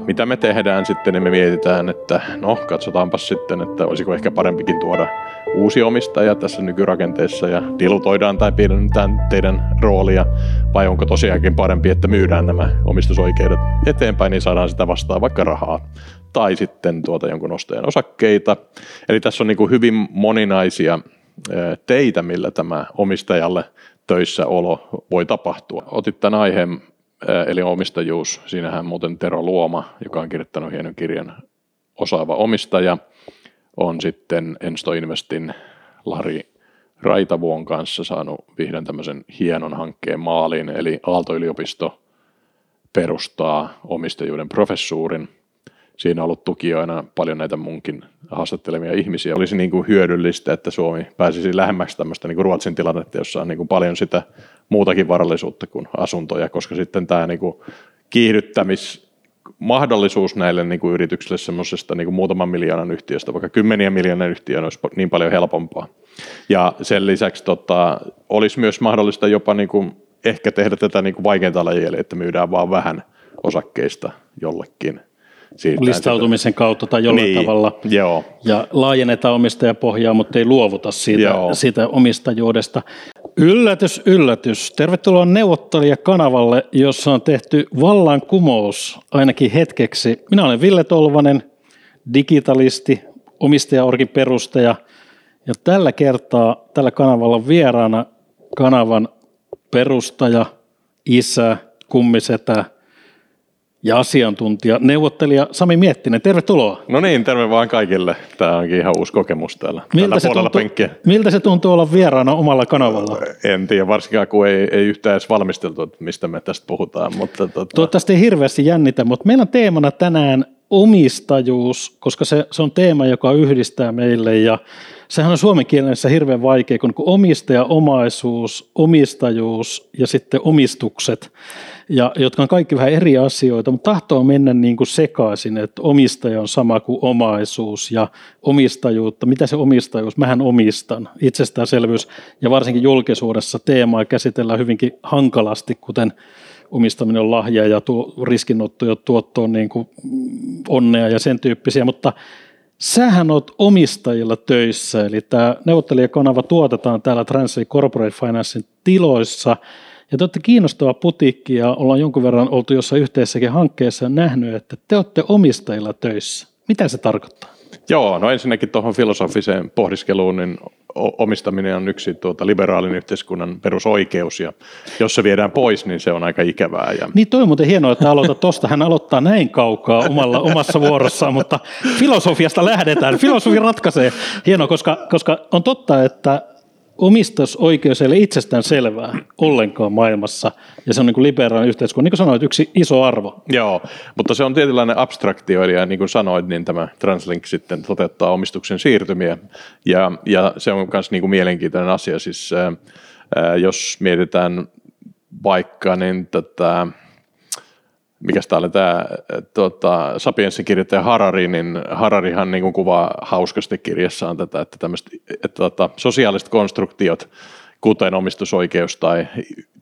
Mitä me tehdään sitten, niin me mietitään, että no katsotaanpa sitten, että olisiko ehkä parempikin tuoda uusi omistaja tässä nykyrakenteessa ja dilutoidaan tai pienennetään teidän roolia, vai onko tosiaankin parempi, että myydään nämä omistusoikeudet eteenpäin, niin saadaan sitä vastaan vaikka rahaa tai sitten tuota jonkun ostajan osakkeita. Eli tässä on niin hyvin moninaisia teitä, millä tämä omistajalle töissä olo voi tapahtua. Otit tämän aiheen, eli omistajuus. Siinähän muuten Tero Luoma, joka on kirjoittanut hienon kirjan Osaava omistaja, on sitten Ensto Investin Lari Raitavuon kanssa saanut vihdoin tämmöisen hienon hankkeen maaliin, eli Aalto-yliopisto perustaa omistajuuden professuurin – siinä on ollut tukijoina paljon näitä munkin haastattelemia ihmisiä. Olisi niin kuin hyödyllistä, että Suomi pääsisi lähemmäksi tämmöistä niin kuin Ruotsin tilannetta, jossa on niin kuin paljon sitä muutakin varallisuutta kuin asuntoja, koska sitten tämä niin kuin kiihdyttämis mahdollisuus näille niin kuin yrityksille semmoisesta niin kuin muutaman miljoonan yhtiöstä, vaikka kymmeniä miljoonan yhtiöä olisi niin paljon helpompaa. Ja sen lisäksi tota, olisi myös mahdollista jopa niin kuin ehkä tehdä tätä niin kuin vaikeinta lajia, että myydään vaan vähän osakkeista jollekin listautumisen sitä. kautta tai jollain niin, tavalla. Joo. Ja laajennetaan omistajapohjaa, mutta ei luovuta siitä, siitä omistajuudesta. Yllätys, yllätys. Tervetuloa neuvottelijakanavalle, jossa on tehty vallankumous ainakin hetkeksi. Minä olen Ville Tolvanen, digitalisti, omistajaorkin perustaja. Ja tällä kertaa tällä kanavalla on vieraana kanavan perustaja, isä, kummisetä, ja asiantuntija, neuvottelija Sami Miettinen. Tervetuloa. No niin, terve vaan kaikille. Tämä onkin ihan uusi kokemus täällä, miltä se tuntuu, penkkiä. Miltä se tuntuu olla vieraana omalla kanavalla? En tiedä, varsinkaan kun ei, ei yhtään edes valmisteltu, että mistä me tästä puhutaan. Mutta tota... Toivottavasti ei hirveästi jännitä, mutta meillä on teemana tänään omistajuus, koska se, se on teema, joka yhdistää meille ja sehän on suomen kielessä hirveän vaikea, kun omistaja, omaisuus, omistajuus ja sitten omistukset, ja, jotka on kaikki vähän eri asioita, mutta tahtoo mennä niin kuin sekaisin, että omistaja on sama kuin omaisuus ja omistajuutta. Mitä se omistajuus? Mähän omistan. Itsestäänselvyys ja varsinkin julkisuudessa teemaa käsitellään hyvinkin hankalasti, kuten omistaminen on lahja ja tuo, riskinotto ja tuotto on niin kuin onnea ja sen tyyppisiä, mutta Sähän oot omistajilla töissä, eli tämä neuvottelijakanava tuotetaan täällä Translate Corporate Financein tiloissa, ja te olette kiinnostava putiikki ja ollaan jonkun verran oltu jossain yhteisessäkin hankkeessa nähnyt, että te olette omistajilla töissä. Mitä se tarkoittaa? Joo, no ensinnäkin tuohon filosofiseen pohdiskeluun, niin omistaminen on yksi tuota liberaalin yhteiskunnan perusoikeus, ja jos se viedään pois, niin se on aika ikävää. Ja... Niin toi on muuten hienoa, että aloitat tuosta. Hän aloittaa näin kaukaa omalla, omassa vuorossaan, mutta filosofiasta lähdetään. Filosofi ratkaisee. Hienoa, koska, koska on totta, että omistusoikeus ei ole itsestään selvää ollenkaan maailmassa, ja se on niin kuin liberaalinen yhteiskunta, niin kuin sanoit, yksi iso arvo. Joo, mutta se on tietynlainen abstraktio, eli niin kuin sanoit, niin tämä Translink sitten toteuttaa omistuksen siirtymiä, ja, ja se on myös niin kuin mielenkiintoinen asia, siis ää, jos mietitään vaikka niin tätä, mikä tämä oli tämä tuota, Sapiensin kirjoittaja Harari, niin Hararihan niin kuin kuvaa hauskasti kirjassaan tätä, että tämmöiset että, tuota, sosiaaliset konstruktiot, kuten omistusoikeus tai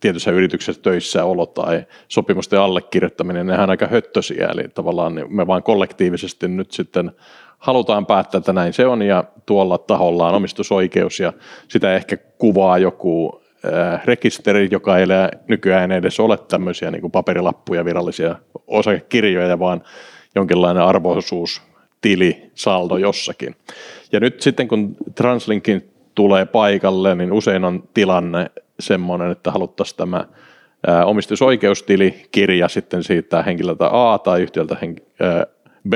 tietyssä yrityksessä töissä olo tai sopimusten allekirjoittaminen, nehän on aika höttösiä, eli tavallaan me vain kollektiivisesti nyt sitten halutaan päättää, että näin se on ja tuolla taholla on omistusoikeus ja sitä ehkä kuvaa joku rekisteri, joka ei nykyään edes ole tämmöisiä niin kuin paperilappuja, virallisia osakekirjoja, vaan jonkinlainen arvoisuus, tili, saldo jossakin. Ja nyt sitten kun Translinkin tulee paikalle, niin usein on tilanne semmoinen, että haluttaisiin tämä äh, omistusoikeustilikirja sitten siitä henkilöltä A tai yhtiöltä äh, B,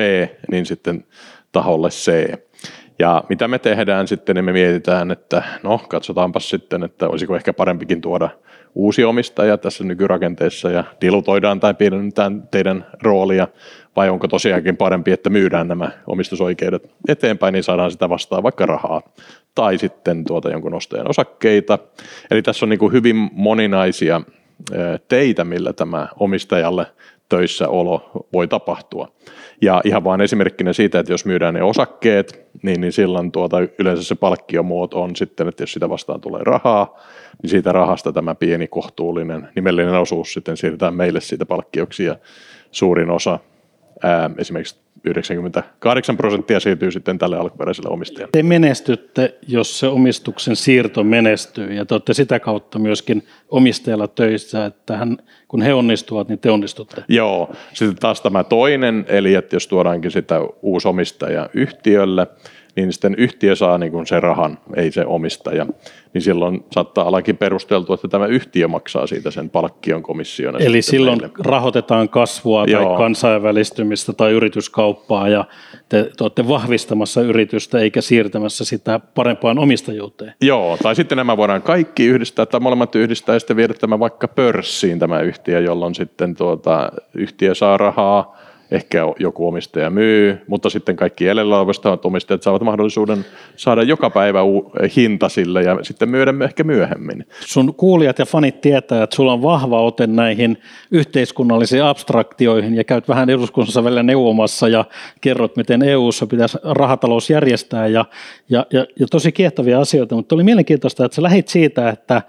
niin sitten taholle C. Ja mitä me tehdään sitten, niin me mietitään, että no katsotaanpa sitten, että olisiko ehkä parempikin tuoda uusi omistaja tässä nykyrakenteessa ja dilutoidaan tai pienennetään teidän roolia, vai onko tosiaankin parempi, että myydään nämä omistusoikeudet eteenpäin, niin saadaan sitä vastaan vaikka rahaa tai sitten tuota jonkun ostajan osakkeita. Eli tässä on niin hyvin moninaisia teitä, millä tämä omistajalle töissä olo voi tapahtua. Ja ihan vain esimerkkinä siitä, että jos myydään ne osakkeet, niin, niin silloin tuota, yleensä se palkkiomuoto on sitten, että jos sitä vastaan tulee rahaa, niin siitä rahasta tämä pieni kohtuullinen nimellinen osuus sitten siirretään meille siitä palkkioksi ja suurin osa ää, esimerkiksi 98 prosenttia siirtyy sitten tälle alkuperäiselle omistajalle. Te menestytte, jos se omistuksen siirto menestyy ja te olette sitä kautta myöskin omistajalla töissä, että hän, kun he onnistuvat, niin te onnistutte. Joo, sitten taas tämä toinen, eli että jos tuodaankin sitä uusi omistaja yhtiölle, niin sitten yhtiö saa niin kuin sen rahan, ei se omistaja. Niin silloin saattaa ollakin perusteltu, että tämä yhtiö maksaa siitä sen palkkion komissiona. Eli silloin meille. rahoitetaan kasvua Joo. tai kansainvälistymistä tai yrityskauppaa ja te, te olette vahvistamassa yritystä eikä siirtämässä sitä parempaan omistajuuteen. Joo, tai sitten nämä voidaan kaikki yhdistää tai molemmat yhdistää ja sitten viedä tämä vaikka pörssiin tämä yhtiö, jolloin sitten tuota, yhtiö saa rahaa ehkä joku omistaja myy, mutta sitten kaikki edellä olevat omistajat saavat mahdollisuuden saada joka päivä hinta sille ja sitten myydä ehkä myöhemmin. Sun kuulijat ja fanit tietää, että sulla on vahva ote näihin yhteiskunnallisiin abstraktioihin ja käyt vähän eduskunnassa välillä neuvomassa ja kerrot, miten EU-ssa pitäisi rahatalous järjestää ja, ja, ja, ja tosi kiehtovia asioita, mutta oli mielenkiintoista, että sä lähit siitä, että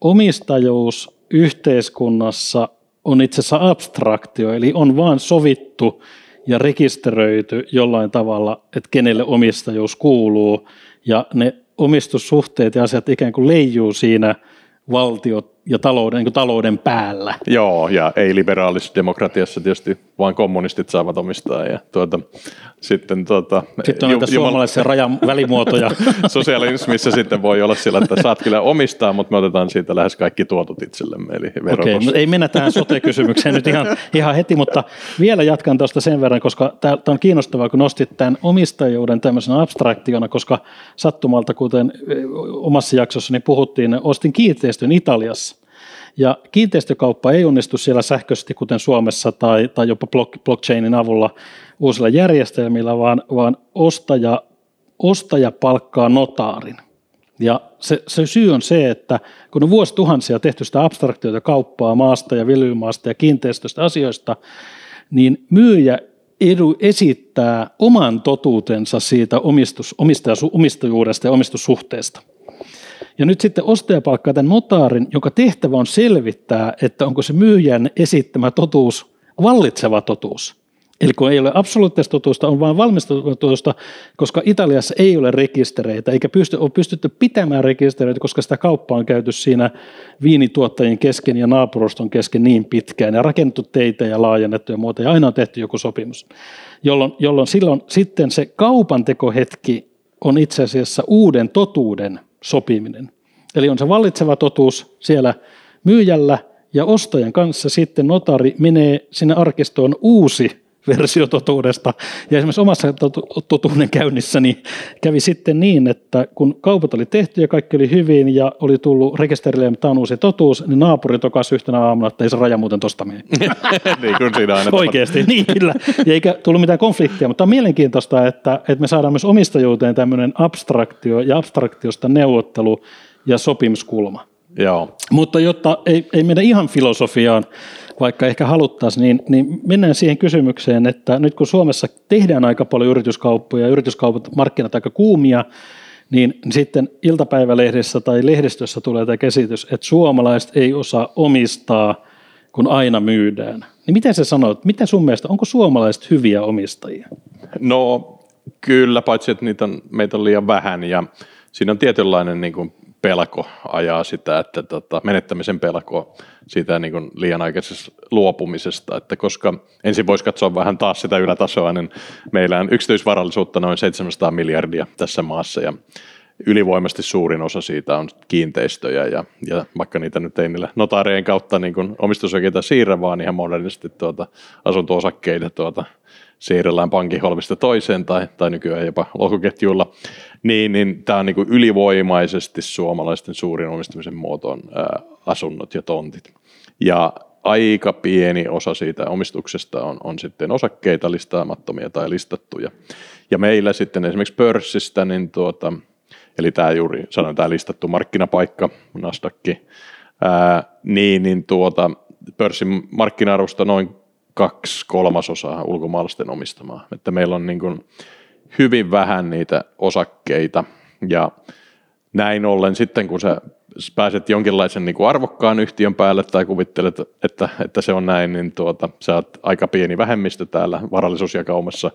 omistajuus yhteiskunnassa on itse asiassa abstraktio, eli on vain sovittu ja rekisteröity jollain tavalla, että kenelle omistajuus kuuluu, ja ne omistussuhteet ja asiat ikään kuin leijuu siinä valtiot ja talouden, niin talouden päällä. Joo, ja ei-liberaalisessa demokratiassa tietysti vain kommunistit saavat omistaa. Ja tuota, sitten, tuota, sitten on näitä jumal... suomalaisia rajan välimuotoja. Sosialismissa sitten voi olla sillä, että saat kyllä omistaa, mutta me otetaan siitä lähes kaikki tuotot itsellemme. Eli Okei, okay, ei mennä tähän sote-kysymykseen nyt ihan, ihan heti, mutta vielä jatkan tuosta sen verran, koska tämä on kiinnostavaa, kun nostit tämän omistajuuden tämmöisenä abstraktiona, koska sattumalta, kuten omassa jaksossani puhuttiin, ostin kiinteistön Italiassa. Ja kiinteistökauppa ei onnistu siellä sähköisesti, kuten Suomessa tai, tai jopa blockchainin avulla uusilla järjestelmillä, vaan, vaan ostaja, ostaja palkkaa notaarin. Ja se, se syy on se, että kun on vuosituhansia tehty sitä abstraktioita kauppaa maasta ja viljelymaasta ja kiinteistöstä asioista, niin myyjä edu, esittää oman totuutensa siitä omistus, omistajuudesta ja omistussuhteesta – ja nyt sitten ostaja palkkaa tämän notaarin, jonka tehtävä on selvittää, että onko se myyjän esittämä totuus vallitseva totuus. Eli kun ei ole absoluuttista totuusta, on vain valmistelua koska Italiassa ei ole rekistereitä, eikä pysty, ole pystytty pitämään rekistereitä, koska sitä kauppaa on käyty siinä viinituottajien kesken ja naapuruston kesken niin pitkään, ja rakennettu teitä ja laajennettu ja muuta, ja aina on tehty joku sopimus. Jolloin, jolloin silloin sitten se kaupantekohetki on itse asiassa uuden totuuden sopiminen. Eli on se vallitseva totuus siellä myyjällä ja ostajan kanssa sitten notari menee sinne arkistoon uusi versio totuudesta. Ja esimerkiksi omassa totuuden käynnissäni kävi sitten niin, että kun kaupat oli tehty ja kaikki oli hyvin ja oli tullut rekisterille, että on uusi totuus, niin naapuri tokasi yhtenä aamuna, että ei se raja muuten tosta mene. niin kuin siinä aina Oikeasti, niin kyllä. Ja eikä tullut mitään konfliktia, mutta on mielenkiintoista, että, että me saadaan myös omistajuuteen tämmöinen abstraktio ja abstraktiosta neuvottelu ja sopimuskulma. Joo. Mutta jotta ei, ei mennä ihan filosofiaan, vaikka ehkä haluttaisiin, niin, niin mennään siihen kysymykseen, että nyt kun Suomessa tehdään aika paljon yrityskauppoja ja yrityskaupat markkinat aika kuumia, niin sitten iltapäivälehdessä tai lehdistössä tulee tämä käsitys, että suomalaiset ei osaa omistaa, kun aina myydään. Niin miten sä sanoit, mitä sun mielestä, onko suomalaiset hyviä omistajia? No kyllä, paitsi että niitä on, meitä on liian vähän ja siinä on tietynlainen niin kuin pelko ajaa sitä, että tota, menettämisen pelko siitä niin kuin liian aikaisesta luopumisesta, että koska ensin voisi katsoa vähän taas sitä ylätasoa, niin meillä on yksityisvarallisuutta noin 700 miljardia tässä maassa ja ylivoimasti suurin osa siitä on kiinteistöjä ja, ja vaikka niitä nyt ei niillä notaarien kautta niin kuin omistusoikeita siirrä, vaan ihan modernisti tuota, asunto-osakkeita tuota, siirrellään pankin holvista toiseen tai, tai nykyään jopa lohkoketjuilla, niin, niin tämä on niin kuin ylivoimaisesti suomalaisten suurin omistamisen muoto ää, asunnot ja tontit. Ja aika pieni osa siitä omistuksesta on, on sitten osakkeita listaamattomia tai listattuja. Ja meillä sitten esimerkiksi pörssistä, niin tuota, eli tämä juuri sanon tämä listattu markkinapaikka, Nasdaq, ää, niin, niin tuota, pörssin markkina-arvosta noin kaksi kolmasosaa ulkomaalaisten omistamaa. Että meillä on niin kuin hyvin vähän niitä osakkeita ja näin ollen sitten, kun sä pääset jonkinlaisen niin kuin arvokkaan yhtiön päälle tai kuvittelet, että, että se on näin, niin tuota, sä oot aika pieni vähemmistö täällä varallisuusjakaumassa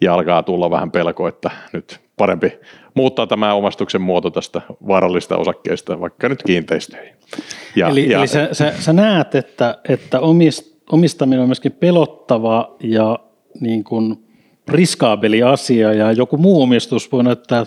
ja alkaa tulla vähän pelko, että nyt parempi muuttaa tämä omastuksen muoto tästä vaarallista osakkeesta vaikka nyt kiinteistöihin. Ja, eli ja, eli sä, sä, sä näet, että, että omist, omistaminen on myöskin pelottava ja niin kuin riskaabeli asia ja joku muu omistus voi näyttää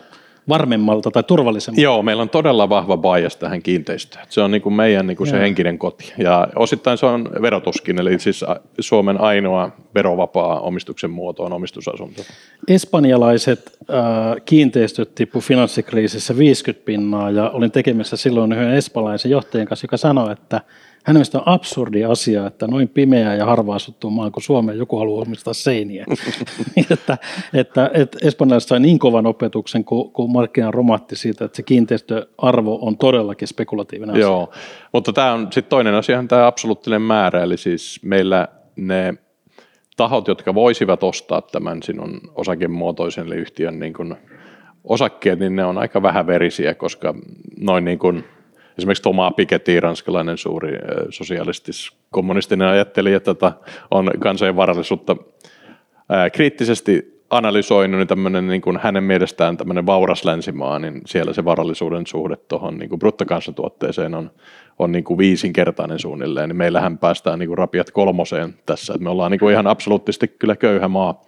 varmemmalta tai turvallisemmalta. Joo, meillä on todella vahva bias tähän kiinteistöön. Se on niin kuin meidän niin kuin se henkinen koti. Ja osittain se on verotuskin, eli siis Suomen ainoa verovapaa omistuksen muoto on omistusasunto. Espanjalaiset äh, kiinteistöt tippu finanssikriisissä 50 pinnaa ja olin tekemässä silloin yhden espanjalaisen johtajan kanssa, joka sanoi, että – hän on absurdi asia, että noin pimeä ja harva asuttu maa kuin Suomeen joku haluaa omistaa seiniä. että, että, että espanjalaiset sai niin kovan opetuksen, kun, kun markkina romahti siitä, että se kiinteistöarvo on todellakin spekulatiivinen asia. Joo, mutta tämä on sitten toinen asia, tämä absoluuttinen määrä, eli siis meillä ne tahot, jotka voisivat ostaa tämän sinun osakemuotoisen eli yhtiön niin kuin osakkeet, niin ne on aika vähäverisiä, koska noin niin kuin – esimerkiksi Thomas Piketty, ranskalainen suuri sosialistis kommunistinen ajattelija, että on kansojen varallisuutta kriittisesti analysoinut, niin, tämmöinen, niin kuin hänen mielestään tämmöinen vauras länsimaa, niin siellä se varallisuuden suhde tuohon niin bruttokansantuotteeseen on, on niin kuin viisinkertainen suunnilleen, niin meillähän päästään niin kuin rapiat kolmoseen tässä, että me ollaan niin kuin ihan absoluuttisesti kyllä köyhä maa.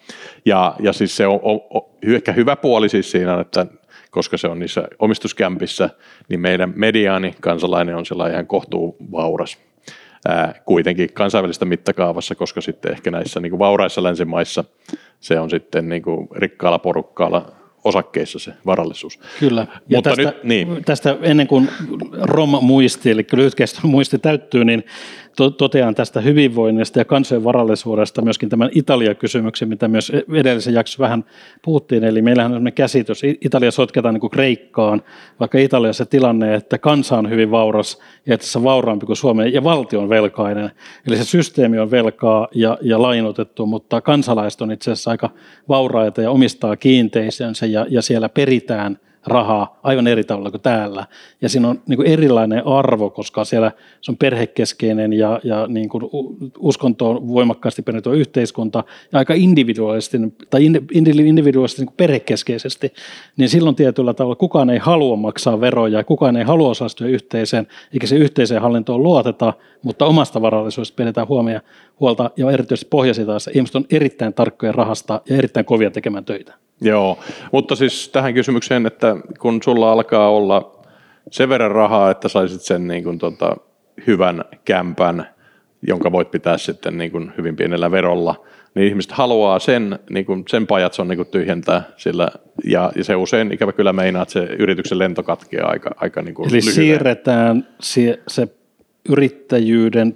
Ja, ja siis se on, on, on ehkä hyvä puoli siis siinä, että koska se on niissä omistuskämpissä, niin meidän mediaani kansalainen on sellainen ihan kohtuu vauras. Ää, kuitenkin kansainvälistä mittakaavassa, koska sitten ehkä näissä niin kuin vauraissa länsimaissa se on sitten niin kuin rikkaalla porukkaalla osakkeissa se varallisuus. Kyllä. Ja Mutta tästä, nyt, niin. tästä ennen kuin ROM-muisti, eli lyhytkestoinen muisti täyttyy, niin to- totean tästä hyvinvoinnista ja kansojen varallisuudesta myöskin tämän Italia-kysymyksen, mitä myös edellisen jaksossa vähän puhuttiin. Eli meillähän on sellainen käsitys, Italia sotketaan niin kuin Kreikkaan, vaikka Italiassa tilanne, että kansa on hyvin vauras ja että se on vauraampi kuin Suomi ja valtio on velkainen. Eli se systeemi on velkaa ja, ja lainotettu, mutta kansalaiset on itse asiassa aika vauraita ja omistaa kiinteistönsä ja, ja siellä peritään – rahaa aivan eri tavalla kuin täällä. Ja siinä on niin kuin erilainen arvo, koska siellä se on perhekeskeinen ja, ja niin kuin uskontoon voimakkaasti perintö yhteiskunta ja aika individuaalisesti tai individuaalisesti niin kuin perhekeskeisesti, niin silloin tietyllä tavalla kukaan ei halua maksaa veroja ja kukaan ei halua osallistua yhteiseen, eikä se yhteiseen hallintoon luoteta, mutta omasta varallisuudesta pidetään huomioon huolta ja erityisesti pohjaisi taas. Ihmiset on erittäin tarkkoja rahasta ja erittäin kovia tekemään töitä. Joo, mutta siis tähän kysymykseen, että kun sulla alkaa olla sen verran rahaa, että saisit sen niin kuin tota, hyvän kämpän, jonka voit pitää sitten niin kuin hyvin pienellä verolla, niin ihmiset haluaa sen, niin kuin sen pajatson niin kuin tyhjentää sillä, ja, ja, se usein ikävä kyllä meinaa, että se yrityksen lento katkeaa aika, aika niin kuin Eli lyhyen. siirretään se, se yrittäjyyden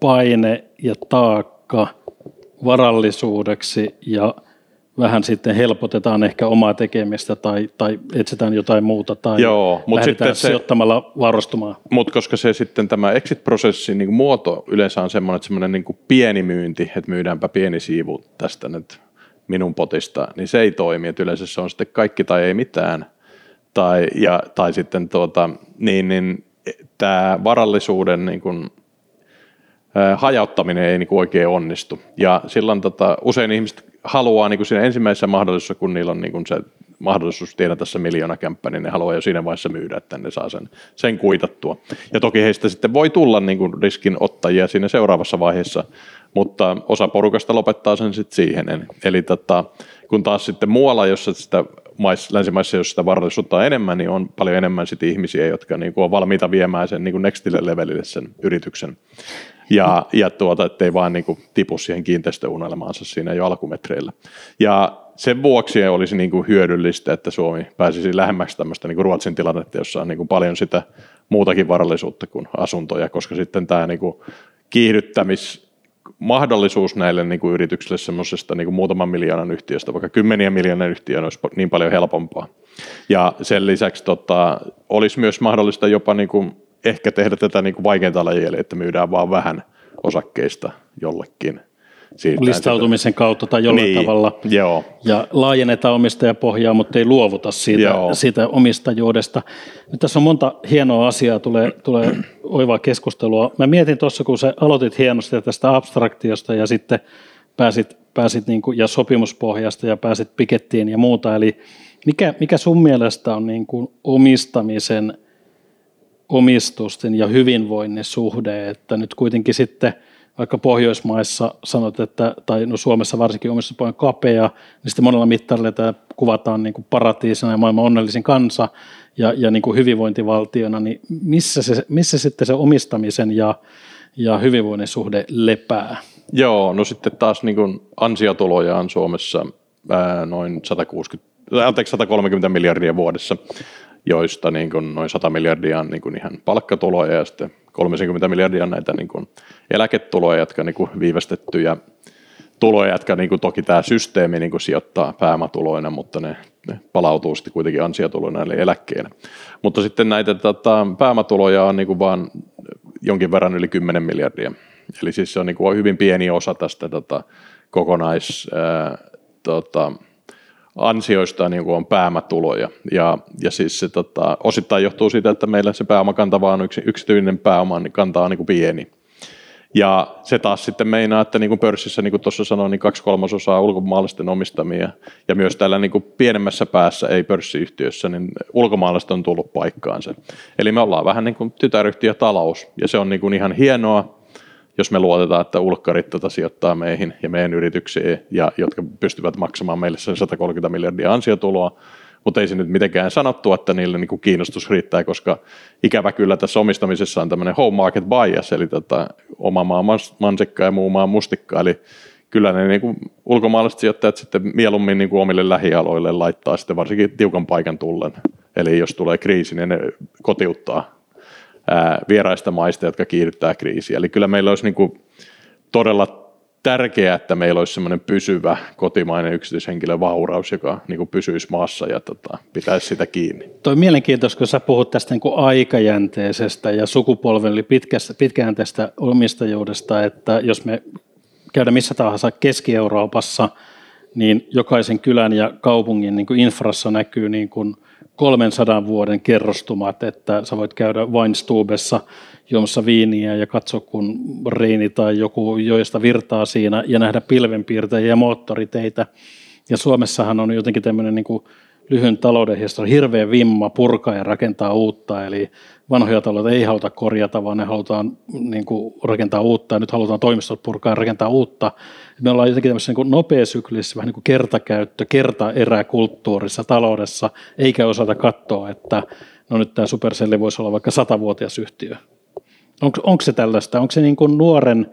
paine ja taakka varallisuudeksi ja vähän sitten helpotetaan ehkä omaa tekemistä tai, tai etsitään jotain muuta tai Joo, mutta sitten se, sijoittamalla varustumaan. Mutta koska se sitten tämä exit-prosessin niin muoto yleensä on semmoinen, että semmoinen niin pieni myynti, että myydäänpä pieni siivu tästä nyt minun potista, niin se ei toimi. Että yleensä se on sitten kaikki tai ei mitään. Tai, ja, tai sitten tuota, niin, niin tämä varallisuuden niin kuin, hajauttaminen ei niin kuin oikein onnistu. Ja silloin tota, usein ihmiset haluaa niin kuin siinä ensimmäisessä mahdollisuudessa, kun niillä on niin kuin se mahdollisuus tiedä tässä miljoonakämppä, niin ne haluaa jo siinä vaiheessa myydä, että ne saa sen, sen kuitattua. Ja toki heistä sitten voi tulla niin kuin riskinottajia siinä seuraavassa vaiheessa, mutta osa porukasta lopettaa sen sitten siihen. Eli tota, kun taas sitten muualla, jossa sitä mais, länsimaissa, jos sitä varallisuutta on enemmän, niin on paljon enemmän sitten ihmisiä, jotka niin kuin on valmiita viemään sen niin kuin nextille levelille sen yrityksen ja, ja tuota, ettei vaan niin kuin tipu siihen kiinteistöunelmaansa siinä jo alkumetreillä. Ja sen vuoksi olisi niin kuin hyödyllistä, että Suomi pääsisi lähemmäksi tämmöistä niin kuin Ruotsin tilannetta, jossa on niin kuin paljon sitä muutakin varallisuutta kuin asuntoja, koska sitten tämä niin kuin kiihdyttämis mahdollisuus näille niin kuin yrityksille semmoisesta niin muutaman miljoonan yhtiöstä, vaikka kymmeniä miljoonan yhtiöä olisi niin paljon helpompaa. Ja sen lisäksi tota, olisi myös mahdollista jopa niin kuin ehkä tehdä tätä niin kuin vaikeinta lajia, eli että myydään vaan vähän osakkeista jollekin. siirtää listautumisen kautta tai jollain Niin, tavalla. joo. Ja laajennetaan omistajapohjaa, mutta ei luovuta siitä, Joo. siitä omistajuudesta. Nyt tässä on monta hienoa asiaa, tulee, tulee oivaa keskustelua. Mä mietin tuossa, kun sä aloitit hienosti tästä abstraktiosta ja sitten pääsit, pääsit niin kuin, ja sopimuspohjasta ja pääsit pikettiin ja muuta. Eli mikä, mikä sun mielestä on niin kuin omistamisen, omistusten ja hyvinvoinnin suhde, että nyt kuitenkin sitten vaikka Pohjoismaissa sanot, että, tai no Suomessa varsinkin omistuspohja on kapea, niin sitten monella mittarilla tämä kuvataan niin kuin paratiisina ja maailman onnellisin kansa ja, ja niin kuin hyvinvointivaltiona, niin missä, se, missä sitten se omistamisen ja, ja hyvinvoinnin suhde lepää? Joo, no sitten taas niin kuin ansiotuloja on Suomessa ää, noin 160, anteeksi, 130 miljardia vuodessa, joista niin kuin noin 100 miljardia on niin kuin ihan palkkatuloja ja sitten 30 miljardia on näitä niin kuin eläketuloja, jotka on niin kuin viivästettyjä tuloja, jotka niin kuin toki tämä systeemi niin kuin sijoittaa pääomatuloina, mutta ne, ne palautuu sitten kuitenkin ansiotuloina eli eläkkeenä. Mutta sitten näitä tota, pääomatuloja on niin kuin vaan jonkin verran yli 10 miljardia. Eli siis se on niin kuin hyvin pieni osa tästä tota, kokonais ää, tota, ansioista niin kuin on pääomatuloja. Ja, ja siis se tota, osittain johtuu siitä, että meillä se pääomakanta vaan on yksi, yksityinen pääoma, niin kanta on niin kuin pieni. Ja se taas sitten meinaa, että niin kuin pörssissä, niin kuin tuossa sanoin, niin kaksi kolmasosaa ulkomaalaisten omistamia. Ja myös täällä niin kuin pienemmässä päässä, ei pörssiyhtiössä, niin ulkomaalaiset on tullut paikkaansa. Eli me ollaan vähän niin kuin tytäryhtiötalous, ja se on niin kuin ihan hienoa, jos me luotetaan, että ulkkarit tota sijoittaa meihin ja meidän yrityksiin, ja jotka pystyvät maksamaan meille sen 130 miljardia ansiotuloa, mutta ei se nyt mitenkään sanottu, että niille niin kuin kiinnostus riittää, koska ikävä kyllä tässä omistamisessa on tämmöinen home market bias, eli tota, oma maa mansikka ja muu maa mustikka, eli kyllä ne niin kuin ulkomaalaiset sijoittajat sitten mieluummin niin kuin omille lähialoille laittaa sitten varsinkin tiukan paikan tullen. Eli jos tulee kriisi, niin ne kotiuttaa vieraista maista, jotka kiihdyttää kriisiä. Eli kyllä meillä olisi niin kuin todella tärkeää, että meillä olisi semmoinen pysyvä kotimainen yksityishenkilö vauraus, joka niin kuin pysyisi maassa ja tota, pitäisi sitä kiinni. On mielenkiintoista, kun sä puhut tästä niin kuin aikajänteisestä ja sukupolven eli pitkästä, pitkäjänteisestä omistajuudesta, että jos me käydään missä tahansa Keski-Euroopassa, niin jokaisen kylän ja kaupungin niin kuin infrassa näkyy niin kuin 300 vuoden kerrostumat, että sä voit käydä Weinstubessa juomassa viiniä ja katsoa, kun Reini tai joku joista virtaa siinä ja nähdä pilvenpiirtäjiä ja moottoriteitä. Ja Suomessahan on jotenkin tämmöinen niin kuin lyhyen talouden historia, hirveä vimma purkaa ja rakentaa uutta, eli vanhoja taloja ei haluta korjata, vaan ne halutaan niin kuin, rakentaa uutta, ja nyt halutaan toimistot purkaa ja rakentaa uutta. Me ollaan jotenkin tämmöisessä niin nopeasyklisessä, vähän niin kuin kertakäyttö, kertaeräkulttuurissa taloudessa, eikä osata katsoa, että no nyt tämä Supercelli voisi olla vaikka satavuotias yhtiö. Onko, onko se tällaista? Onko se niin kuin nuoren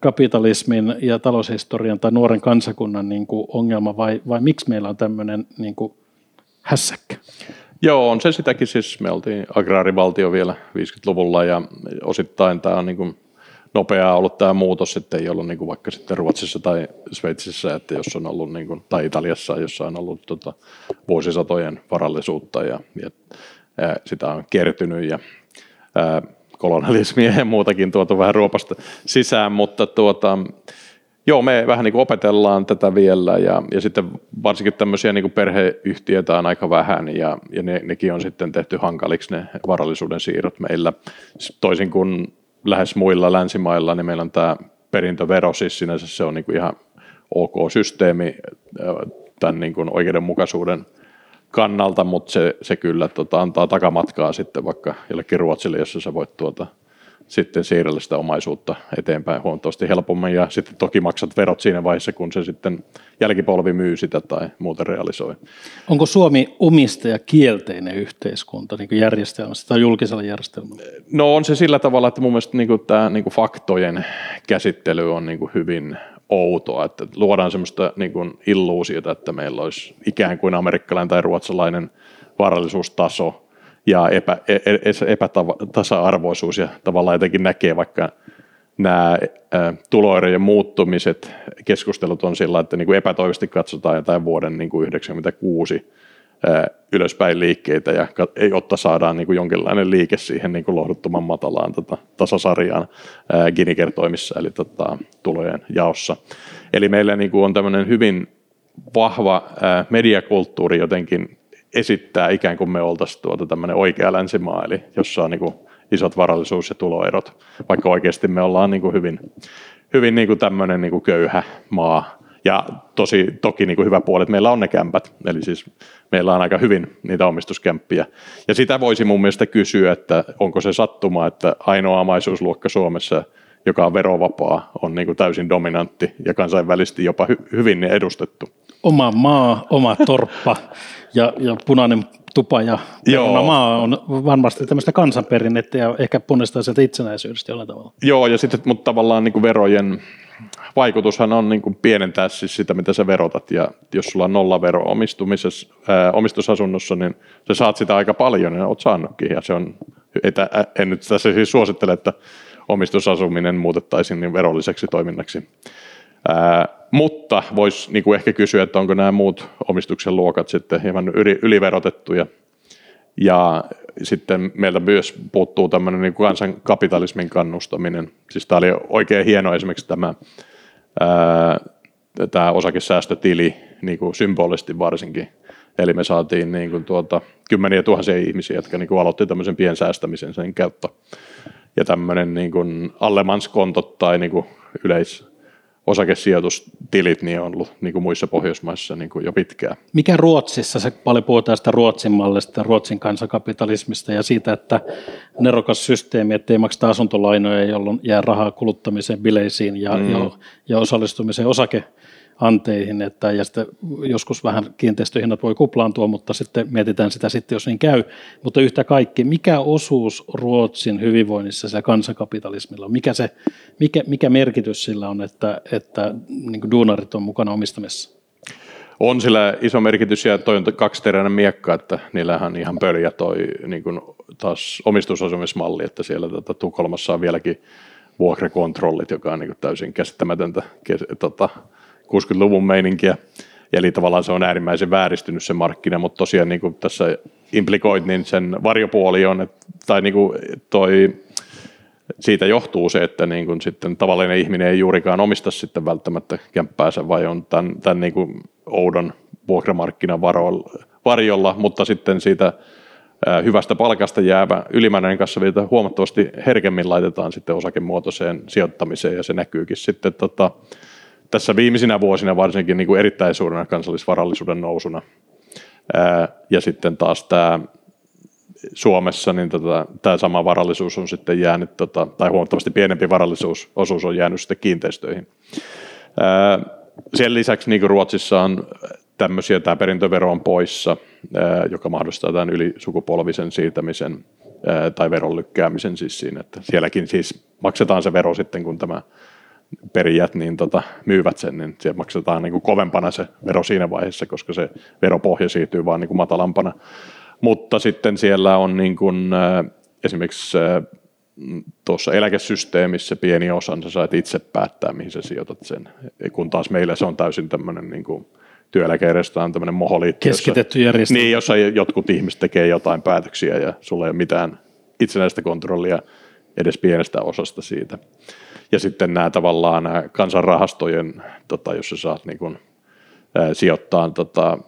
kapitalismin ja taloushistorian tai nuoren kansakunnan niin kuin ongelma vai, vai miksi meillä on tämmöinen niin kuin hässäkkä? Joo, on se sitäkin. Siis me oltiin agraarivaltio vielä 50-luvulla ja osittain tämä on niin kuin nopeaa ollut tämä muutos, että ei ollut niin kuin vaikka sitten Ruotsissa tai Sveitsissä, että jos on ollut niin kuin, tai Italiassa, jossa on ollut tota, vuosisatojen varallisuutta ja, ja ää, sitä on kertynyt ja ää, kolonialismia ja muutakin tuotu vähän ruopasta sisään, mutta tuota, Joo, me vähän niin kuin opetellaan tätä vielä ja, ja sitten varsinkin tämmöisiä niin kuin perheyhtiöitä on aika vähän ja, ja ne, nekin on sitten tehty hankaliksi ne varallisuuden siirrot meillä. Toisin kuin lähes muilla länsimailla, niin meillä on tämä perintövero, siis sinänsä se on niin kuin ihan ok systeemi tämän niin kuin oikeudenmukaisuuden kannalta, mutta se, se kyllä tota, antaa takamatkaa sitten vaikka jollekin Ruotsille, jossa sä voit tuota, sitten siirrellä sitä omaisuutta eteenpäin huomattavasti helpommin ja sitten toki maksat verot siinä vaiheessa, kun se sitten jälkipolvi myy sitä tai muuten realisoi. Onko Suomi omistaja kielteinen yhteiskunta niin kuin järjestelmässä tai julkisella järjestelmällä? No on se sillä tavalla, että mun mielestä niin kuin tämä niin kuin faktojen käsittely on niin kuin hyvin outoa, että luodaan semmoista niin kuin illuusiota, että meillä olisi ikään kuin amerikkalainen tai ruotsalainen varallisuustaso – ja epä, e, e, epätasa-arvoisuus ja tavallaan jotenkin näkee vaikka nämä tuloerojen muuttumiset, keskustelut on sillä, että niin kuin katsotaan jotain vuoden niin kuin 96 ylöspäin liikkeitä ja jotta saadaan niin kuin jonkinlainen liike siihen niin kuin lohduttoman matalaan tota, tasasarjaan Gini-kertoimissa eli tota, tulojen jaossa. Eli meillä niin kuin on tämmöinen hyvin vahva mediakulttuuri jotenkin esittää ikään kuin me oltaisiin tuota tämmöinen oikea länsimaa, eli jossa on niin kuin isot varallisuus- ja tuloerot, vaikka oikeasti me ollaan niin kuin hyvin, hyvin niin kuin tämmöinen niin kuin köyhä maa. Ja tosi, toki niin kuin hyvä puoli, että meillä on ne kämpät, eli siis meillä on aika hyvin niitä omistuskämppiä. Ja sitä voisi mun mielestä kysyä, että onko se sattuma, että ainoa omaisuusluokka Suomessa, joka on verovapaa, on niin kuin täysin dominantti ja kansainvälisesti jopa hy- hyvin edustettu. Oma maa, oma torppa ja, ja punainen tupa ja maa on varmasti tämmöistä kansanperinnettä ja ehkä ponnistaa sieltä itsenäisyydestä jollain tavalla. Joo, ja sitten mutta tavallaan niin kuin verojen vaikutushan on niin kuin pienentää siis sitä, mitä sä verotat, ja jos sulla on nolla vero omistumisessa, ää, omistusasunnossa, niin sä saat sitä aika paljon, ja oot saanutkin, ja se on, että, en nyt tässä siis suosittele, että omistusasuminen muutettaisiin niin verolliseksi toiminnaksi. Ää, mutta voisi niin ehkä kysyä, että onko nämä muut omistuksen luokat sitten hieman yliverotettuja. Ja sitten meiltä myös puuttuu tämmöinen niin kansankapitalismin kannustaminen. Siis tämä oli oikein hieno esimerkiksi tämä, ää, tämä osakesäästötili niin kuin symbolisesti varsinkin. Eli me saatiin niin kuin tuota, kymmeniä tuhansia ihmisiä, jotka niin kuin aloitti tämmöisen piensäästämisen sen kautta. Ja tämmöinen niin kuin allemanskontot tai niin kuin yleis, osakesijoitustilit niin on ollut niin kuin muissa Pohjoismaissa niin kuin jo pitkään. Mikä Ruotsissa, se paljon puhutaan sitä Ruotsin mallista, Ruotsin kansakapitalismista ja siitä, että nerokas systeemi, ettei makseta asuntolainoja, jolloin jää rahaa kuluttamiseen, bileisiin ja, mm. ja, ja osallistumiseen osake anteihin, että, ja sitten joskus vähän kiinteistöhinnat voi kuplaantua, mutta sitten mietitään sitä sitten, jos niin käy. Mutta yhtä kaikki, mikä osuus Ruotsin hyvinvoinnissa ja kansankapitalismilla on? Mikä, se, mikä, mikä merkitys sillä on, että, että niin duunarit on mukana omistamassa? On sillä iso merkitys ja toi on kaksiteräinen miekka, että niillähän ihan pöljä toi niin kuin taas omistusasumismalli, että siellä tota, Tukholmassa on vieläkin vuokrakontrollit, joka on niin kuin täysin käsittämätöntä tota, 60-luvun meininkiä. Eli tavallaan se on äärimmäisen vääristynyt se markkina, mutta tosiaan niin kuin tässä implikoit, niin sen varjopuoli on, tai niin kuin toi, siitä johtuu se, että niin kuin sitten tavallinen ihminen ei juurikaan omista sitten välttämättä kämppäänsä, vai on tämän, tämän niin kuin oudon vuokramarkkinan varjolla, mutta sitten siitä hyvästä palkasta jäävä ylimääräinen kassavirta huomattavasti herkemmin laitetaan sitten osakemuotoiseen sijoittamiseen, ja se näkyykin sitten tota, tässä viimeisinä vuosina varsinkin niin kuin erittäin suurena kansallisvarallisuuden nousuna. Ja sitten taas tämä Suomessa niin tota, tämä sama varallisuus on sitten jäänyt, tota, tai huomattavasti pienempi varallisuus, osuus on jäänyt sitten kiinteistöihin. Ää, sen lisäksi niin kuin Ruotsissa on tämmöisiä, tämä perintövero on poissa, ää, joka mahdollistaa tämän ylisukupolvisen siirtämisen ää, tai veron lykkäämisen siis siinä, että sielläkin siis maksetaan se vero sitten, kun tämä perijät niin tota, myyvät sen, niin siellä maksetaan niin kuin kovempana se vero siinä vaiheessa, koska se veropohja siirtyy vaan niin kuin matalampana. Mutta sitten siellä on niin kuin, äh, esimerkiksi äh, tuossa eläkesysteemissä pieni osa, sä saat itse päättää, mihin sä sijoitat sen. Kun taas meillä se on täysin tämmöinen niin kuin työeläkejärjestelmä on tämmöinen moholiitto. Keskitetty järjestelmä. Niin, jossa jotkut ihmiset tekee jotain päätöksiä ja sulla ei ole mitään itsenäistä kontrollia edes pienestä osasta siitä. Ja sitten nämä tavallaan nämä kansanrahastojen, tota, jos sä saat niin kuin, ää, sijoittaa tota,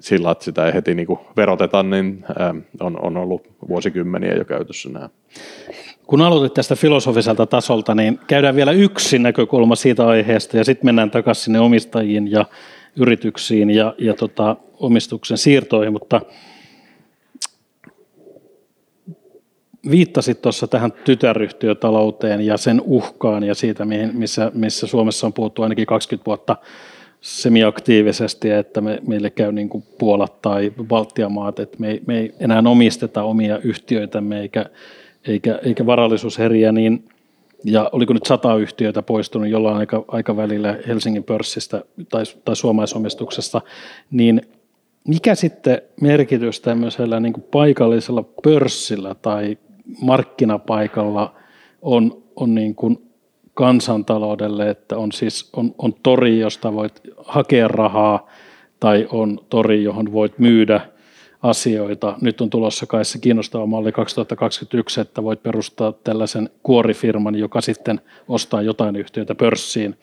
sillä, että sitä ei heti niin kuin veroteta, niin ää, on, on ollut vuosikymmeniä jo käytössä nämä. Kun aloitit tästä filosofiselta tasolta, niin käydään vielä yksi näkökulma siitä aiheesta ja sitten mennään takaisin sinne omistajiin ja yrityksiin ja, ja tota, omistuksen siirtoihin, mutta – viittasit tuossa tähän tytäryhtiötalouteen ja sen uhkaan ja siitä, missä, missä Suomessa on puhuttu ainakin 20 vuotta semiaktiivisesti, että me, meille käy niin kuin Puolat tai Baltian maat, että me, me ei enää omisteta omia yhtiöitämme eikä, eikä, eikä varallisuusheriä, niin ja oliko nyt sata yhtiötä poistunut jollain aika, aikavälillä Helsingin pörssistä tai, tai suomaisomistuksesta, niin mikä sitten merkitys tämmöisellä niin kuin paikallisella pörssillä tai markkinapaikalla on, on niin kuin kansantaloudelle, että on siis on, on tori, josta voit hakea rahaa, tai on tori, johon voit myydä asioita. Nyt on tulossa kai se kiinnostava malli 2021, että voit perustaa tällaisen kuorifirman, joka sitten ostaa jotain yhtiötä pörssiin.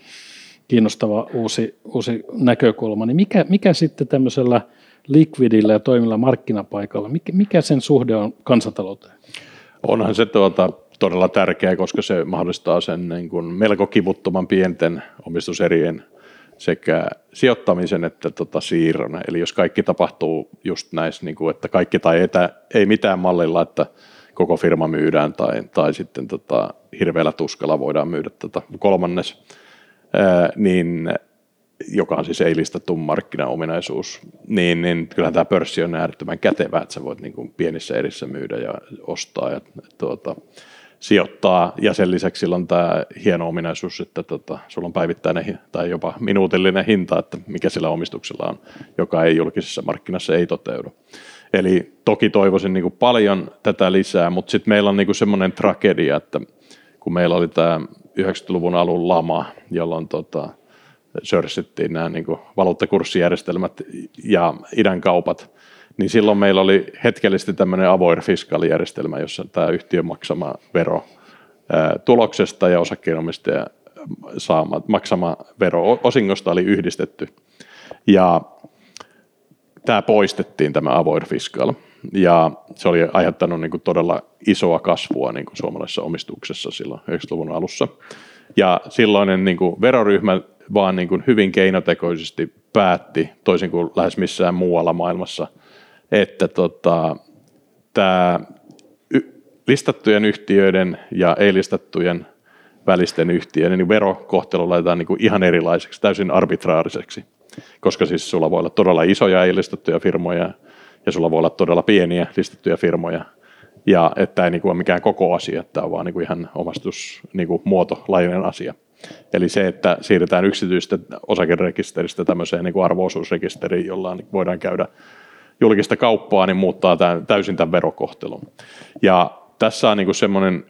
Kiinnostava uusi, uusi näkökulma. Niin mikä, mikä sitten tämmöisellä likvidillä ja toimilla markkinapaikalla, mikä, mikä sen suhde on kansantalouteen? Onhan se tuota, todella tärkeää, koska se mahdollistaa sen niin kuin melko kivuttoman pienten omistuserien sekä sijoittamisen että tota siirron. Eli jos kaikki tapahtuu just näissä, niin kuin, että kaikki tai etä, ei mitään mallilla, että koko firma myydään tai, tai sitten tota, hirveällä tuskalla voidaan myydä tota kolmannes, ää, niin joka on siis ei-listattu markkinaominaisuus, niin, niin kyllähän tämä pörssi on äärettömän kätevä, että sä voit niin kuin pienissä erissä myydä ja ostaa ja tuota, sijoittaa. Ja sen lisäksi sillä on tämä hieno ominaisuus, että tota, sulla on päivittäinen tai jopa minuutillinen hinta, että mikä sillä omistuksella on, joka ei julkisessa markkinassa ei toteudu. Eli toki toivoisin niin kuin paljon tätä lisää, mutta sitten meillä on niin kuin semmoinen tragedia, että kun meillä oli tämä 90-luvun alun lama, jolloin tota, sörsittiin nämä niin valuuttakurssijärjestelmät ja idän kaupat, niin silloin meillä oli hetkellisesti tämmöinen avoin fiskaalijärjestelmä, jossa tämä yhtiön maksama vero tuloksesta ja osakkeenomistaja saama, maksama vero osingosta oli yhdistetty. Ja tämä poistettiin, tämä avoin fiskaal. Ja se oli aiheuttanut niin kuin todella isoa kasvua niin kuin suomalaisessa omistuksessa silloin 90-luvun alussa. Ja silloinen niin kuin veroryhmä vaan niin kuin hyvin keinotekoisesti päätti, toisin kuin lähes missään muualla maailmassa, että tota, tämä listattujen yhtiöiden ja ei-listattujen välisten yhtiöiden niin verokohtelu laitetaan niin kuin ihan erilaiseksi, täysin arbitraariseksi, koska siis sulla voi olla todella isoja ei-listattuja firmoja ja sulla voi olla todella pieniä listattuja firmoja, ja että ei niin kuin ole mikään koko asia, että tämä on vaan niin kuin ihan omastus niin muotolainen asia. Eli se, että siirretään yksityistä osakerekisteristä tämmöiseen niin kuin arvoosuusrekisteriin, jolla voidaan käydä julkista kauppaa, niin muuttaa tämän, täysin tämän verokohtelun. Ja tässä on niin semmoinen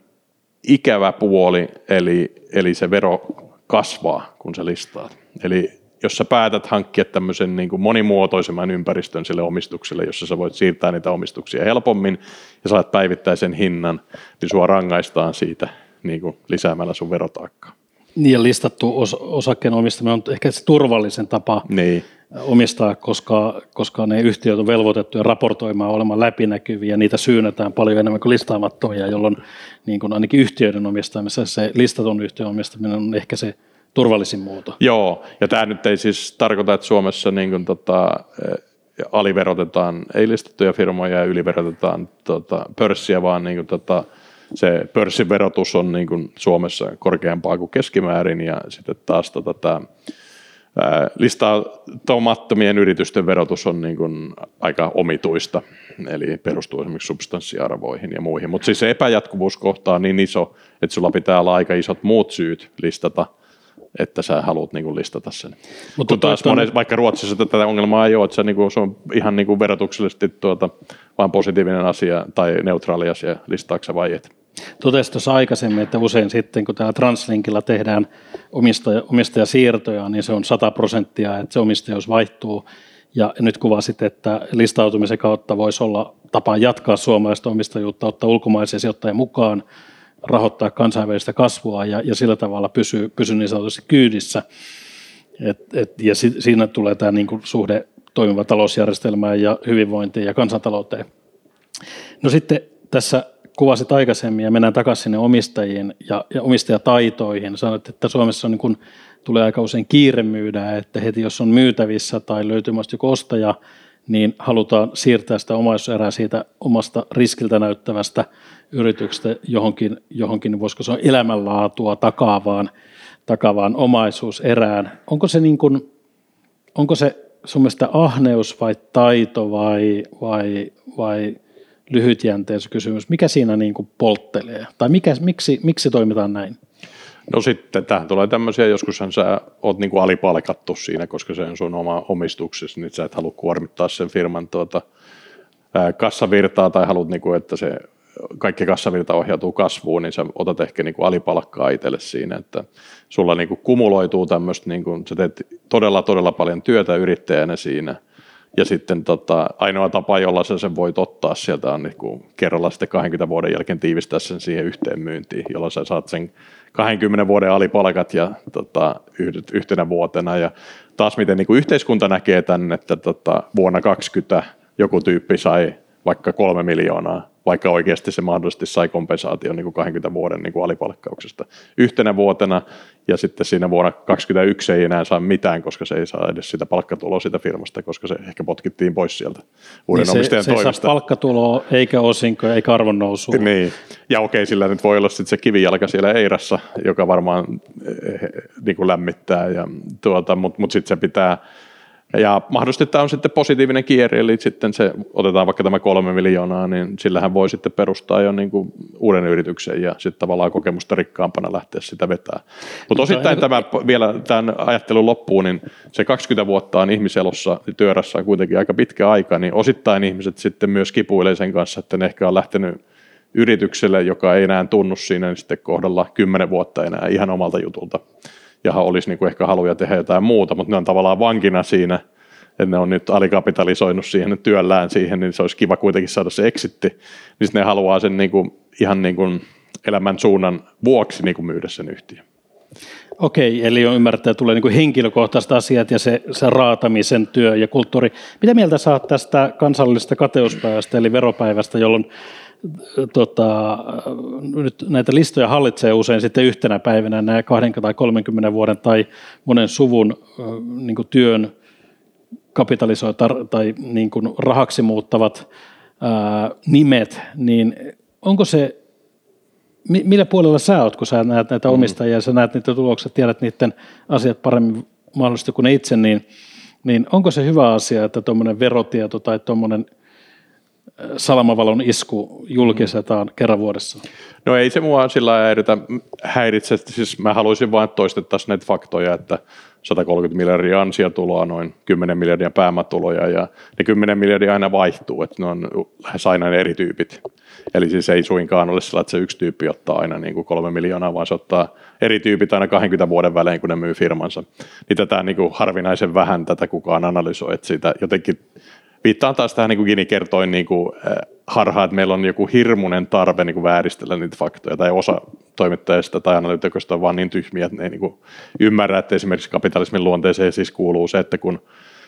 ikävä puoli, eli, eli se vero kasvaa, kun sä listaat. Eli jos sä päätät hankkia tämmöisen niin kuin monimuotoisemman ympäristön sille omistukselle, jossa sä voit siirtää niitä omistuksia helpommin ja saat päivittäisen hinnan, niin sua rangaistaan siitä niin kuin lisäämällä sun verotaakkaa. Niin ja listattu os- osakkeen omistaminen on ehkä se turvallisen tapa niin. omistaa, koska, koska ne yhtiöt on velvoitettuja raportoimaan olemaan läpinäkyviä, niitä syynetään paljon enemmän kuin listaamattomia, jolloin niin kuin ainakin yhtiöiden omistamisessa se listatun yhtiön omistaminen on ehkä se turvallisin muoto. Joo, ja tämä nyt ei siis tarkoita, että Suomessa niin kuin tota, aliverotetaan ei-listattuja firmoja ja yliverotetaan tota, pörssiä, vaan niin kuin tota, se pörssiverotus on niin kuin Suomessa korkeampaa kuin keskimäärin ja sitten taas tota, tämä listautumattomien yritysten verotus on niin kuin aika omituista, eli perustuu esimerkiksi substanssiarvoihin ja muihin. Mutta siis se epäjatkuvuuskohta on niin iso, että sulla pitää olla aika isot muut syyt listata – että sä haluat niin kuin listata sen. Mutta Kun taas tuota... monen, vaikka Ruotsissa tätä ongelmaa ei ole, että se, niin kuin, se on ihan niin kuin verotuksellisesti tuota, vain positiivinen asia tai neutraali asia, listaako vai et. Totesin tuossa aikaisemmin, että usein sitten kun täällä Translinkilla tehdään omistaja, omistajasiirtoja, niin se on 100 prosenttia, että se omistajuus vaihtuu. Ja nyt kuvasit, että listautumisen kautta voisi olla tapa jatkaa suomalaista omistajuutta, ottaa ulkomaisia sijoittajia mukaan, rahoittaa kansainvälistä kasvua ja, ja sillä tavalla pysyy, pysyy niin sanotusti kyydissä. Et, et, ja si, siinä tulee tämä niin kuin suhde toimiva talousjärjestelmään ja hyvinvointiin ja kansantalouteen. No sitten tässä kuvasit aikaisemmin ja mennään takaisin sinne omistajiin ja, ja omistajataitoihin. Sanoit, että Suomessa on niin kuin, tulee aika usein kiire myydä, että heti jos on myytävissä tai löytymästä joku ostaja, niin halutaan siirtää sitä omaisuuserää siitä omasta riskiltä näyttävästä yrityksestä johonkin, johonkin voisiko se elämänlaatua takaavaan, takaavaan omaisuuserään. Onko se, niin kuin, onko se sun mielestä ahneus vai taito vai, vai, vai lyhytjänteisyys Mikä siinä niin kuin polttelee? Tai mikä, miksi, miksi toimitaan näin? No sitten tähän tulee tämmöisiä, joskushan sä oot niin kuin alipalkattu siinä, koska se on sun oma omistuksesi, niin sä et halua kuormittaa sen firman tuota, kassavirtaa tai haluat, niin kuin, että se kaikki kassavirta ohjautuu kasvuun, niin sä otat ehkä niin kuin alipalkkaa itselle siinä, että sulla niin kuin kumuloituu tämmöistä, niin kuin, sä teet todella todella paljon työtä yrittäjänä siinä, ja sitten tota, ainoa tapa, jolla sä sen voit ottaa sieltä on niin kuin kerralla sitten 20 vuoden jälkeen tiivistää sen siihen yhteen myyntiin, jolloin sä saat sen 20 vuoden alipalkat ja tota, yhtenä vuotena. Ja taas miten niin kuin yhteiskunta näkee tämän, että tota, vuonna 20 joku tyyppi sai vaikka kolme miljoonaa, vaikka oikeasti se mahdollisesti sai kompensaation niin kuin 20 vuoden niin kuin alipalkkauksesta yhtenä vuotena, ja sitten siinä vuonna 2021 ei enää saa mitään, koska se ei saa edes sitä palkkatuloa siitä firmasta, koska se ehkä potkittiin pois sieltä uuden niin omistajan se, toimesta. Se ei saa palkkatuloa, eikä osinkoja, eikä arvonnousua. Niin, ja okei, sillä nyt voi olla sitten se kivijalka siellä Eirassa, joka varmaan eh, niin kuin lämmittää, ja tuota, mutta mut sitten se pitää ja mahdollisesti tämä on sitten positiivinen kierre, eli sitten se, otetaan vaikka tämä kolme miljoonaa, niin sillähän voi sitten perustaa jo niin kuin uuden yrityksen ja sitten tavallaan kokemusta rikkaampana lähteä sitä vetää. Mutta osittain tämä vielä tämän ajattelun loppuun, niin se 20 vuotta on ihmiselossa työrässä on kuitenkin aika pitkä aika, niin osittain ihmiset sitten myös kipuilee sen kanssa, että ne ehkä on lähtenyt yritykselle, joka ei enää tunnu siinä niin sitten kohdalla 10 vuotta enää ihan omalta jutulta ja olisi niin kuin ehkä haluja tehdä jotain muuta, mutta ne on tavallaan vankina siinä, että ne on nyt alikapitalisoinut siihen työllään siihen, niin se olisi kiva kuitenkin saada se exitti, niin ne haluaa sen niin kuin, ihan niin kuin elämän suunnan vuoksi niin kuin myydä sen yhtiön. Okei, eli on ymmärtää, että tulee niin henkilökohtaiset asiat ja se, se raatamisen työ ja kulttuuri. Mitä mieltä saat tästä kansallisesta kateuspäivästä eli veropäivästä, jolloin tota, nyt näitä listoja hallitsee usein sitten yhtenä päivänä nämä 20 tai 30 vuoden tai monen suvun niin kuin työn kapitalisoit tai niin kuin rahaksi muuttavat ää, nimet, niin onko se, millä puolella sä oot, kun sä näet näitä mm. omistajia ja sä näet niitä tuloksia, tiedät niiden asiat paremmin mahdollisesti kuin ne itse, niin, niin onko se hyvä asia, että tuommoinen verotieto tai tuommoinen – salamavalon isku julkistetaan mm. kerran vuodessa? No ei se mua sillä häiritä, häiritse, siis mä haluaisin vain, että toistettaisiin näitä faktoja, että 130 miljardia ansiotuloa, noin 10 miljardia pääomatuloja ja ne 10 miljardia aina vaihtuu, että ne on lähes aina ne eri tyypit. Eli siis ei suinkaan ole sillä, että se yksi tyyppi ottaa aina niin kuin kolme miljoonaa, vaan se ottaa eri tyypit aina 20 vuoden välein, kun ne myy firmansa. Niin tätä niin kuin harvinaisen vähän tätä kukaan analysoi, että siitä jotenkin viittaan taas tähän, niin kuin Gini kertoi, niin kuin, harhaa, että meillä on joku hirmuinen tarve niin kuin vääristellä niitä faktoja, tai osa toimittajista tai analyytikoista on vaan niin tyhmiä, että ne ei niin kuin ymmärrä, että esimerkiksi kapitalismin luonteeseen siis kuuluu se, että kun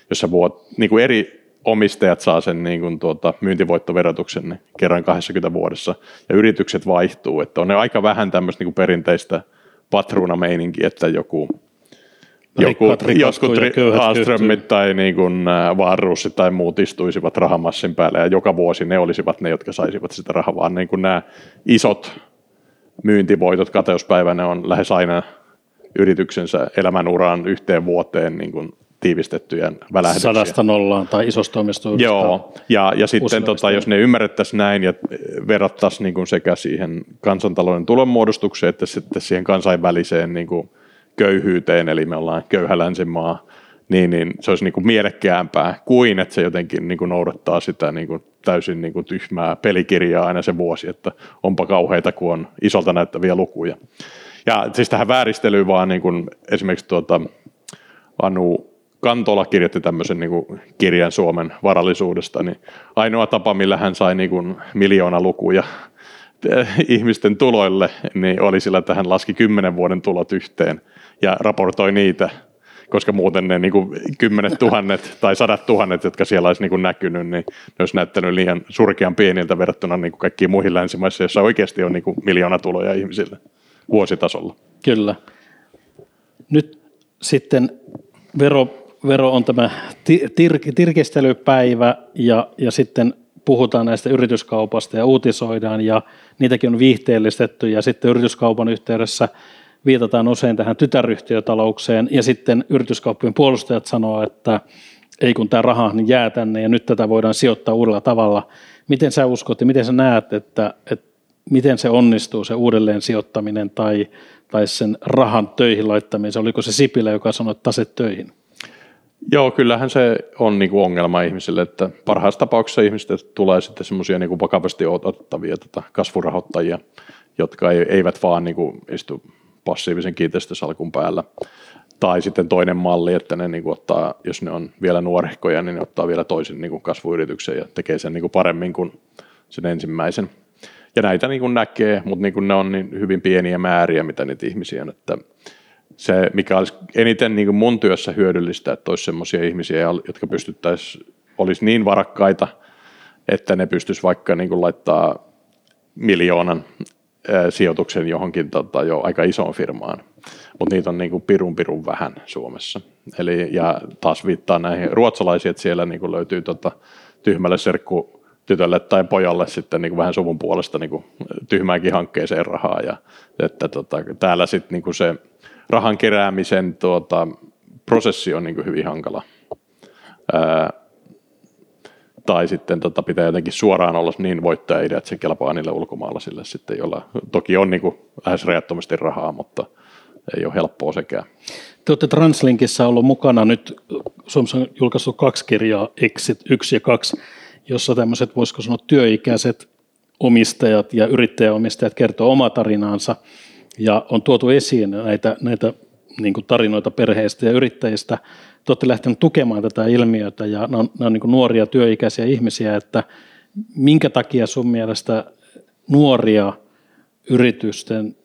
jos sä vuot, niin kuin eri omistajat saa sen niin kuin tuota, myyntivoittoverotuksen niin kerran 20 vuodessa, ja yritykset vaihtuu, että on ne aika vähän tämmöistä niin kuin perinteistä patruunameininkiä, että joku joku, jotkut Alströmit tai niin kuin Vaarussit tai muut istuisivat rahamassin päälle ja joka vuosi ne olisivat ne, jotka saisivat sitä rahaa, vaan niin kuin nämä isot myyntivoitot kateuspäivänä on lähes aina yrityksensä elämänuraan yhteen vuoteen niin kuin tiivistettyjä välähdyksiä. Sadasta nollaan tai isosta omistuksesta. Joo, ja, ja sitten tota, jos ne ymmärrettäisiin näin ja verrattaisiin niin kuin sekä siihen kansantalouden tulonmuodostukseen että sitten siihen kansainväliseen niin kuin köyhyyteen, eli me ollaan köyhä länsimaa, niin, niin se olisi niin kuin mielekkäämpää kuin, että se jotenkin niin kuin noudattaa sitä niin kuin täysin niin kuin tyhmää pelikirjaa aina se vuosi, että onpa kauheita, kun on isolta näyttäviä lukuja. Ja siis tähän vääristelyyn vaan niin kuin esimerkiksi tuota, Anu Kantola kirjoitti tämmöisen niin kuin kirjan Suomen varallisuudesta, niin ainoa tapa, millä hän sai niin kuin miljoona lukuja ihmisten tuloille, niin oli sillä, että hän laski kymmenen vuoden tulot yhteen ja raportoi niitä, koska muuten ne niin kuin kymmenet tuhannet tai sadat tuhannet, jotka siellä olisi niin kuin näkynyt, niin ne olisi näyttänyt liian surkean pieniltä verrattuna niin kuin kaikkiin muihin länsimaissa, joissa oikeasti on niin kuin miljoona tuloja ihmisille vuositasolla. Kyllä. Nyt sitten vero, vero on tämä tir, tirkistelypäivä ja, ja sitten puhutaan näistä yrityskaupasta ja uutisoidaan ja niitäkin on viihteellistetty ja sitten yrityskaupan yhteydessä viitataan usein tähän tytäryhtiötaloukseen ja sitten yrityskauppojen puolustajat sanoo, että ei kun tämä raha niin jää tänne ja nyt tätä voidaan sijoittaa uudella tavalla. Miten sä uskot ja miten sä näet, että, että miten se onnistuu se uudelleen sijoittaminen tai, tai sen rahan töihin laittaminen? Oliko se Sipilä, joka sanoi, että taset töihin? Joo, kyllähän se on niin kuin ongelma ihmisille, että parhaassa tapauksessa ihmistä tulee sitten semmoisia niin vakavasti otettavia tota, kasvurahoittajia, jotka eivät vaan niin kuin istu passiivisen kiinteistösalkun päällä. Tai sitten toinen malli, että ne niin kuin ottaa, jos ne on vielä nuorehkoja, niin ne ottaa vielä toisen niin kuin kasvuyrityksen ja tekee sen niin kuin paremmin kuin sen ensimmäisen. Ja näitä niin kuin näkee, mutta niin kuin ne on niin hyvin pieniä määriä, mitä niitä ihmisiä on. Että se, mikä olisi eniten niin kuin mun työssä hyödyllistä, että olisi sellaisia ihmisiä, jotka pystyttäisiin, olisi niin varakkaita, että ne pystyisi vaikka niin kuin laittaa miljoonan sijoituksen johonkin tota, jo aika isoon firmaan. Mutta niitä on niin kuin pirun pirun vähän Suomessa. Eli, ja taas viittaa näihin ruotsalaisiin, että siellä niin kuin löytyy tota, tyhmälle serkku tytölle tai pojalle sitten niin kuin vähän suvun puolesta niin kuin tyhmäänkin hankkeeseen rahaa. Ja, että tota, täällä sitten niin kuin se rahan keräämisen tuota, prosessi on niin kuin hyvin hankala. Ää, tai sitten tota, pitää jotenkin suoraan olla niin voittaja että se kelpaa niille ulkomaalaisille sitten, jolla toki on niin kuin lähes rajattomasti rahaa, mutta ei ole helppoa sekään. Te olette Translinkissa ollut mukana nyt, Suomessa on julkaistu kaksi kirjaa, Exit 1 ja 2, jossa tämmöiset, voisiko sanoa, työikäiset omistajat ja yrittäjäomistajat kertoo oma tarinaansa ja on tuotu esiin näitä, näitä niin tarinoita perheistä ja yrittäjistä. Te olette lähteneet tukemaan tätä ilmiötä ja nämä on, nämä on niin nuoria työikäisiä ihmisiä, että minkä takia sun mielestä nuoria yritysten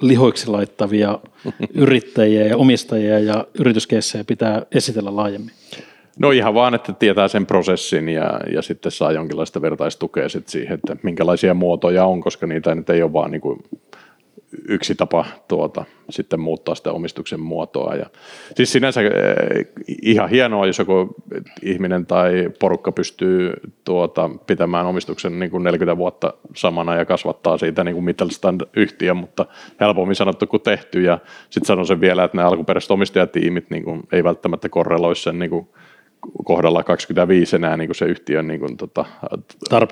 lihoiksi laittavia yrittäjiä ja omistajia ja yrityskeissejä pitää esitellä laajemmin? No ihan vaan, että tietää sen prosessin ja, ja sitten saa jonkinlaista vertaistukea sitten siihen, että minkälaisia muotoja on, koska niitä nyt ei ole vaan niin kuin yksi tapa tuota, sitten muuttaa sitä omistuksen muotoa. Ja, siis sinänsä eh, ihan hienoa, jos joku ihminen tai porukka pystyy tuota, pitämään omistuksen niin kuin 40 vuotta samana ja kasvattaa siitä niin kuin Mittelstand-yhtiö, mutta helpommin sanottu kuin tehty. Ja sitten sanon sen vielä, että nämä alkuperäiset omistajatiimit niin kuin, ei välttämättä korreloi sen niin kuin, kohdalla 25 enää niin kuin se yhtiön niin kuin, tota,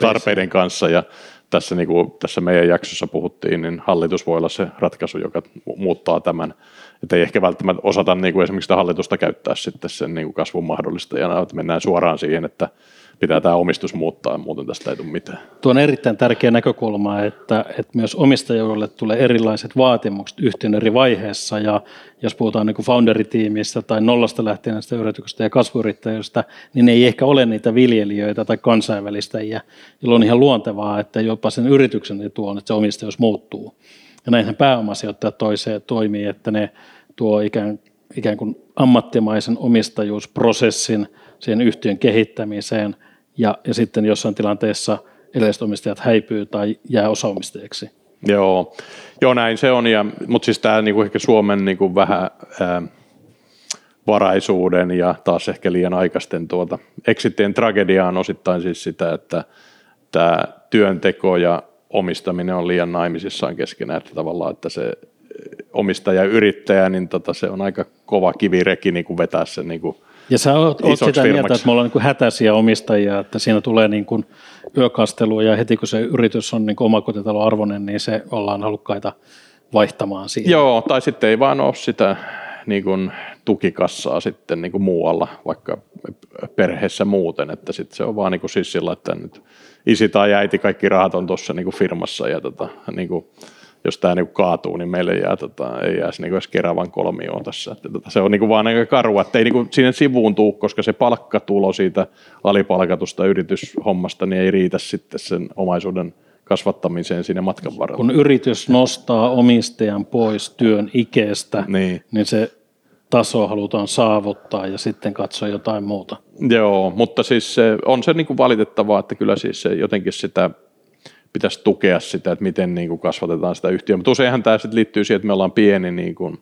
tarpeiden kanssa. Ja tässä, niin kuin tässä meidän jaksossa puhuttiin, niin hallitus voi olla se ratkaisu, joka muuttaa tämän. Että ei ehkä välttämättä osata niin kuin esimerkiksi sitä hallitusta käyttää sitten sen niin kuin kasvun mahdollistajana, että mennään suoraan siihen, että pitää tämä omistus muuttaa, muuten tästä ei tule mitään. Tuo on erittäin tärkeä näkökulma, että, että myös omistajille tulee erilaiset vaatimukset yhtiön eri vaiheessa, ja jos puhutaan niin founderitiimistä tai nollasta lähtien yrityksestä ja kasvuyrittäjistä, niin ei ehkä ole niitä viljelijöitä tai kansainvälistäjiä, jolloin on ihan luontevaa, että jopa sen yrityksen etu on, että se omistajuus muuttuu. Ja näinhän pääomasijoittajat toiseen toimii, että ne tuo ikään, ikään kuin ammattimaisen omistajuusprosessin siihen yhtiön kehittämiseen – ja, ja sitten jossain tilanteessa edelliset omistajat häipyy tai jää osaomistajiksi. Joo, Joo näin se on, ja, mutta siis tämä niinku ehkä Suomen niinku vähän ää, varaisuuden ja taas ehkä liian aikaisten tuota, exitien tragedia on osittain siis sitä, että tämä työnteko ja omistaminen on liian naimisissaan keskenään, että tavallaan, että se omistaja yrittäjä, niin tota, se on aika kova kivireki niin kuin vetää sen niin kuin ja sä oot, oot sitä firmaksi. mieltä, että me ollaan niin hätäisiä omistajia, että siinä tulee niin kuin yökastelua ja heti kun se yritys on niin omakotitaloarvoinen, niin se ollaan halukkaita vaihtamaan siihen. Joo, tai sitten ei vaan ole sitä niin kuin tukikassaa sitten niin kuin muualla, vaikka perheessä muuten, että sitten se on vaan niin kuin siis sillä, että nyt isi tai äiti, kaikki rahat on tuossa niin kuin firmassa ja tota, niin kuin jos tämä niinku kaatuu, niin meille jää, tota, ei jää niinku edes Keravan kolmioon tässä. Että, tota, se on niinku vaan aika karua, että ei niinku sinne sivuun tuu, koska se palkkatulo siitä alipalkatusta yrityshommasta niin ei riitä sitten sen omaisuuden kasvattamiseen siinä matkan varrella. Kun yritys nostaa omistajan pois työn ikeestä, niin, niin se taso halutaan saavuttaa ja sitten katsoa jotain muuta. Joo, mutta siis se, on se niin kuin valitettavaa, että kyllä siis se jotenkin sitä pitäisi tukea sitä, että miten niin kuin kasvatetaan sitä yhtiöä. Mutta useinhan tämä sitten liittyy siihen, että me ollaan pieni niin kuin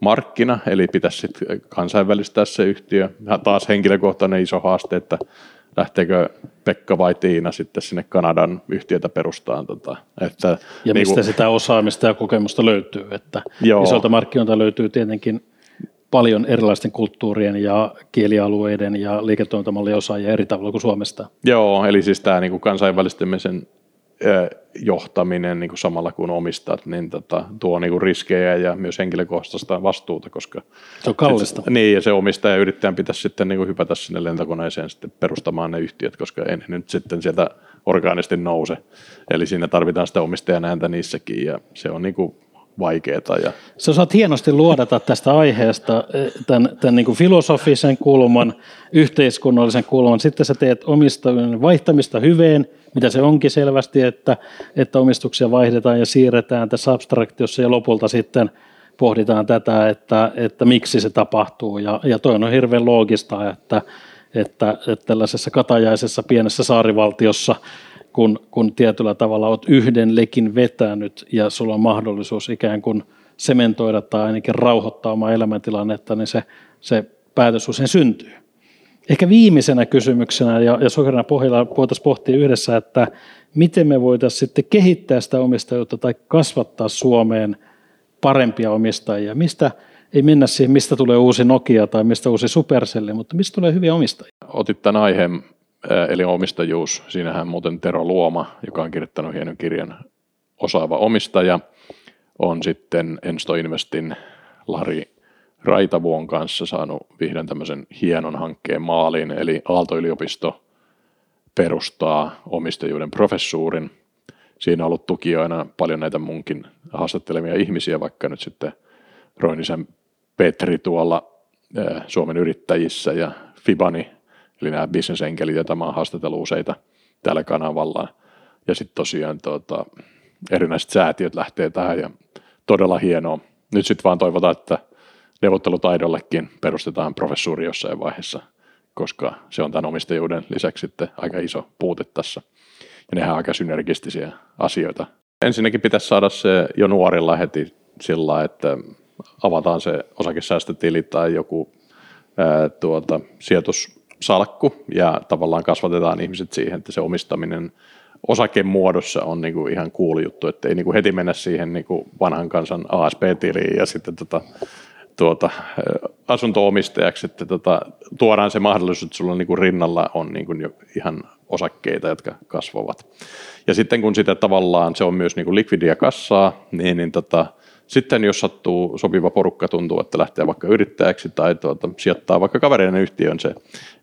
markkina, eli pitäisi sitten kansainvälistää se yhtiö. Taas henkilökohtainen iso haaste, että lähteekö Pekka vai Tiina sitten sinne Kanadan yhtiötä perustaan. Tota, että, ja niin mistä kuin, sitä osaamista ja kokemusta löytyy, että joo. isolta markkinoilta löytyy tietenkin paljon erilaisten kulttuurien ja kielialueiden ja liiketoimintamallien osaajia eri tavalla kuin Suomesta. Joo, eli siis tämä niin kuin kansainvälistymisen johtaminen niin kuin samalla kun omistat, niin tota, tuo niin kuin riskejä ja myös henkilökohtaista vastuuta, koska se on kallista. Sit, niin, ja se omistaja yrittäjän pitäisi sitten niin kuin hypätä sinne lentokoneeseen sitten perustamaan ne yhtiöt, koska ei nyt sitten sieltä orgaanisesti nouse. Eli siinä tarvitaan sitä omistajan ääntä niissäkin, ja se on niin kuin vaikeaa. Ja... Sä osaat hienosti luodata tästä aiheesta eh, tämän, tämän niin kuin filosofisen kulman, yhteiskunnallisen kulman. Sitten sä teet omistajan vaihtamista hyveen, mitä se onkin selvästi, että, että omistuksia vaihdetaan ja siirretään tässä abstraktiossa ja lopulta sitten pohditaan tätä, että, että miksi se tapahtuu. Ja, ja toi on hirveän loogista, että, että, että tällaisessa katajaisessa pienessä saarivaltiossa – kun, kun tietyllä tavalla olet yhden lekin vetänyt ja sulla on mahdollisuus ikään kuin sementoida tai ainakin rauhoittaa omaa elämäntilannetta, niin se, se päätös usein syntyy. Ehkä viimeisenä kysymyksenä ja, ja sokerina pohjalla voitaisiin pohtia yhdessä, että miten me voitaisiin sitten kehittää sitä omistajuutta tai kasvattaa Suomeen parempia omistajia. Mistä ei mennä siihen, mistä tulee uusi Nokia tai mistä uusi Supercell, mutta mistä tulee hyviä omistajia? Otit tämän aiheen eli omistajuus. Siinähän muuten Tero Luoma, joka on kirjoittanut hienon kirjan Osaava omistaja, on sitten Ensto Investin Lari Raitavuon kanssa saanut vihdoin tämmöisen hienon hankkeen maaliin, eli Aalto-yliopisto perustaa omistajuuden professuurin. Siinä on ollut tukijoina paljon näitä munkin haastattelemia ihmisiä, vaikka nyt sitten Roinisen Petri tuolla Suomen yrittäjissä ja Fibani eli nämä bisnesenkelit, joita mä oon haastatellut useita tällä kanavalla. Ja sitten tosiaan tuota, erinäiset säätiöt lähtee tähän ja todella hienoa. Nyt sitten vaan toivotaan, että neuvottelutaidollekin perustetaan professuuri jossain vaiheessa, koska se on tämän omistajuuden lisäksi sitten aika iso puute tässä. Ja nehän on aika synergistisiä asioita. Ensinnäkin pitäisi saada se jo nuorilla heti sillä että avataan se osakesäästötili tai joku ää, tuota, sijoitus salkku ja tavallaan kasvatetaan ihmiset siihen, että se omistaminen osakemuodossa on niin kuin ihan cool juttu, että ei niin kuin heti mennä siihen niin kuin vanhan kansan ASP-tiliin ja sitten tota, tuota, asunto-omistajaksi, että tota, tuodaan se mahdollisuus, että sulla niin kuin rinnalla on niin kuin jo ihan osakkeita, jotka kasvavat. Ja sitten kun sitä tavallaan se on myös niin kuin likvidia kassaa, niin, niin tota, sitten jos sattuu sopiva porukka, tuntuu, että lähtee vaikka yrittäjäksi tai tuota, sijoittaa vaikka kavereiden yhtiön se,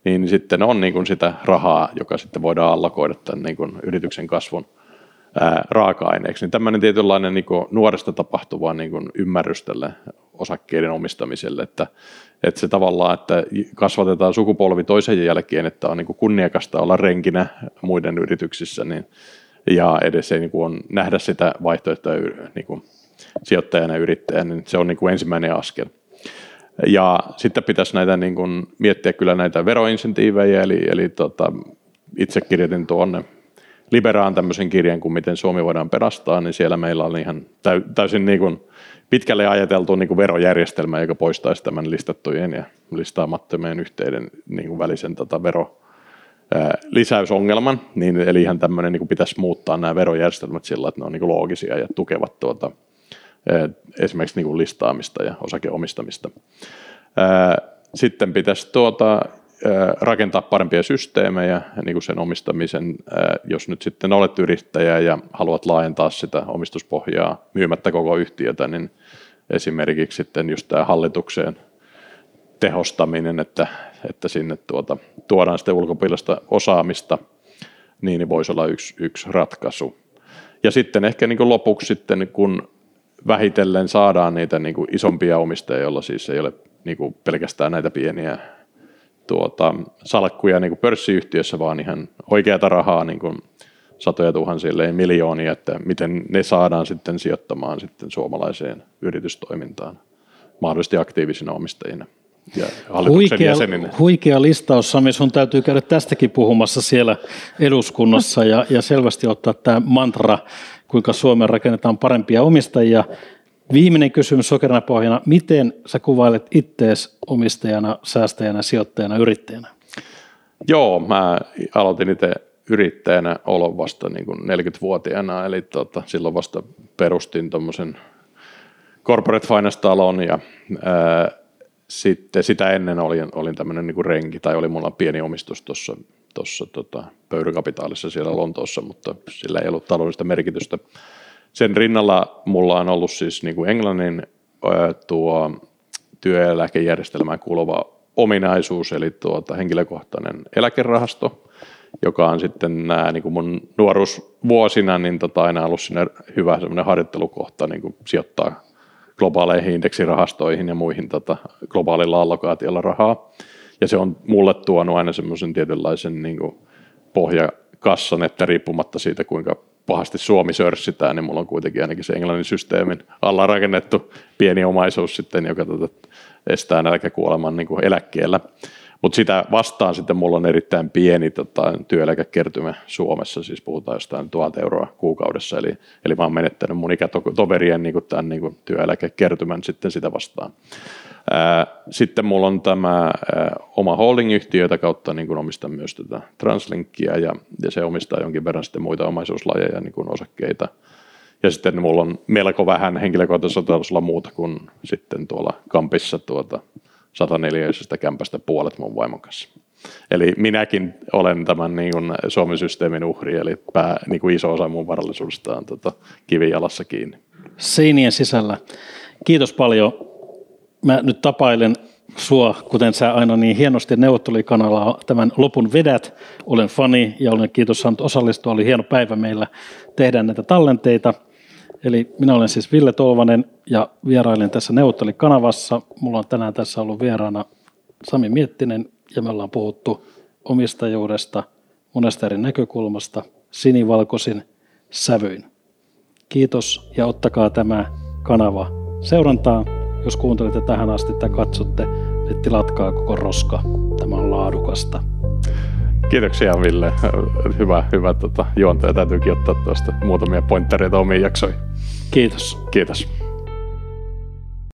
niin sitten on niin kuin sitä rahaa, joka sitten voidaan allokoida tämän niin kuin yrityksen kasvun ää, raaka-aineeksi. Niin tämmöinen tietynlainen niin kuin nuoresta tapahtuva niin kuin ymmärrys tälle osakkeiden omistamiselle, että, että se tavallaan, että kasvatetaan sukupolvi toisen jälkeen, että on niin kuin kunniakasta olla renkinä muiden yrityksissä, niin, ja edes ei niin kuin on, nähdä sitä vaihtoehtoa niin kuin sijoittajana ja yrittäjänä, niin se on niin kuin ensimmäinen askel. Ja sitten pitäisi näitä niin kuin, miettiä kyllä näitä veroinsentiivejä, eli, eli tota, itse kirjoitin tuonne Liberaan tämmöisen kirjan kuin Miten Suomi voidaan perastaa, niin siellä meillä on ihan täysin niin kuin pitkälle ajateltu niin kuin verojärjestelmä, joka poistaisi tämän listattujen ja listaamattomien yhteyden niin kuin välisen tota vero, lisäysongelman, niin, eli ihan tämmöinen niin kuin pitäisi muuttaa nämä verojärjestelmät sillä, että ne on niin kuin loogisia ja tukevat tuota, esimerkiksi niin kuin listaamista ja osakeomistamista. Sitten pitäisi tuota, rakentaa parempia systeemejä niin kuin sen omistamisen, jos nyt sitten olet yrittäjä ja haluat laajentaa sitä omistuspohjaa myymättä koko yhtiötä, niin esimerkiksi sitten just tämä hallitukseen tehostaminen, että, että sinne tuota, tuodaan sitten ulkopuolista osaamista, niin voisi olla yksi, yksi ratkaisu. Ja sitten ehkä niin kuin lopuksi sitten, kun vähitellen saadaan niitä niin kuin isompia omistajia, joilla siis ei ole niin kuin pelkästään näitä pieniä tuota, salkkuja niin kuin pörssiyhtiössä, vaan ihan oikeata rahaa niin kuin satoja tuhansille, miljoonia, että miten ne saadaan sitten sijoittamaan sitten suomalaiseen yritystoimintaan mahdollisesti aktiivisina omistajina. Ja huikea, huikea listaus, Sami, sun täytyy käydä tästäkin puhumassa siellä eduskunnassa ja, ja selvästi ottaa tämä mantra kuinka Suomeen rakennetaan parempia omistajia. Viimeinen kysymys sokerina pohjana, miten sä kuvailet ittees omistajana, säästäjänä, sijoittajana, yrittäjänä? Joo, mä aloitin itse yrittäjänä olon vasta niin kuin 40-vuotiaana, eli tota, silloin vasta perustin tuommoisen corporate finance-talon ja ää, sitten sitä ennen olin, olin tämmöinen niin renki, tai oli mulla pieni omistus tuossa tuossa tota, pöydäkapitaalissa siellä Lontoossa, mutta sillä ei ollut taloudellista merkitystä. Sen rinnalla mulla on ollut siis niin kuin Englannin tuo työeläkejärjestelmään kuuluva ominaisuus, eli tuota, henkilökohtainen eläkerahasto, joka on sitten nämä niin kuin mun nuoruusvuosina niin tota, aina ollut sinne hyvä harjoittelukohta niin kuin sijoittaa globaaleihin indeksirahastoihin ja muihin tota, globaalilla allokaatiolla rahaa. Ja se on mulle tuonut aina semmoisen tietynlaisen niin kuin pohjakassan, että riippumatta siitä kuinka pahasti Suomi sörssitään, niin mulla on kuitenkin ainakin se englannin systeemin alla rakennettu pieni omaisuus sitten, joka tota, estää nälkäkuoleman niin kuin eläkkeellä. Mutta sitä vastaan sitten mulla on erittäin pieni tota, työeläkekertymä Suomessa, siis puhutaan jostain tuhat euroa kuukaudessa, eli, eli mä oon menettänyt mun ikätoverien niin kuin tämän niin kuin työeläkekertymän sitten sitä vastaan. Sitten mulla on tämä oma holding-yhtiö, jota kautta niin kuin omistan myös tätä Translinkia, ja, ja se omistaa jonkin verran sitten muita omaisuuslajeja, niin kuin osakkeita, ja sitten mulla on melko vähän henkilökohtaisella tasolla muuta kuin sitten tuolla kampissa tuota 104 kämpästä puolet mun vaimon kanssa. Eli minäkin olen tämän niin kuin Suomen systeemin uhri, eli pää, niin kuin iso osa mun varallisuudesta on tota, kivijalassa kiinni. Seinien sisällä. Kiitos paljon. Mä nyt tapailen sua, kuten sä aina niin hienosti neuvottelikanalla tämän lopun vedät. Olen fani ja olen kiitos saanut osallistua. Oli hieno päivä meillä tehdä näitä tallenteita. Eli minä olen siis Ville Tolvanen ja vierailen tässä neuvottelikanavassa. Mulla on tänään tässä ollut vieraana Sami Miettinen ja me ollaan puhuttu omistajuudesta monesta eri näkökulmasta sinivalkoisin sävyin. Kiitos ja ottakaa tämä kanava seurantaa. Jos kuuntelette tähän asti tai katsotte, niin tilatkaa koko roska. Tämä on laadukasta. Kiitoksia Ville. Hyvä, hyvä tota, juontaja. Täytyykin ottaa tuosta muutamia pointtereita omiin jaksoihin. Kiitos. Kiitos.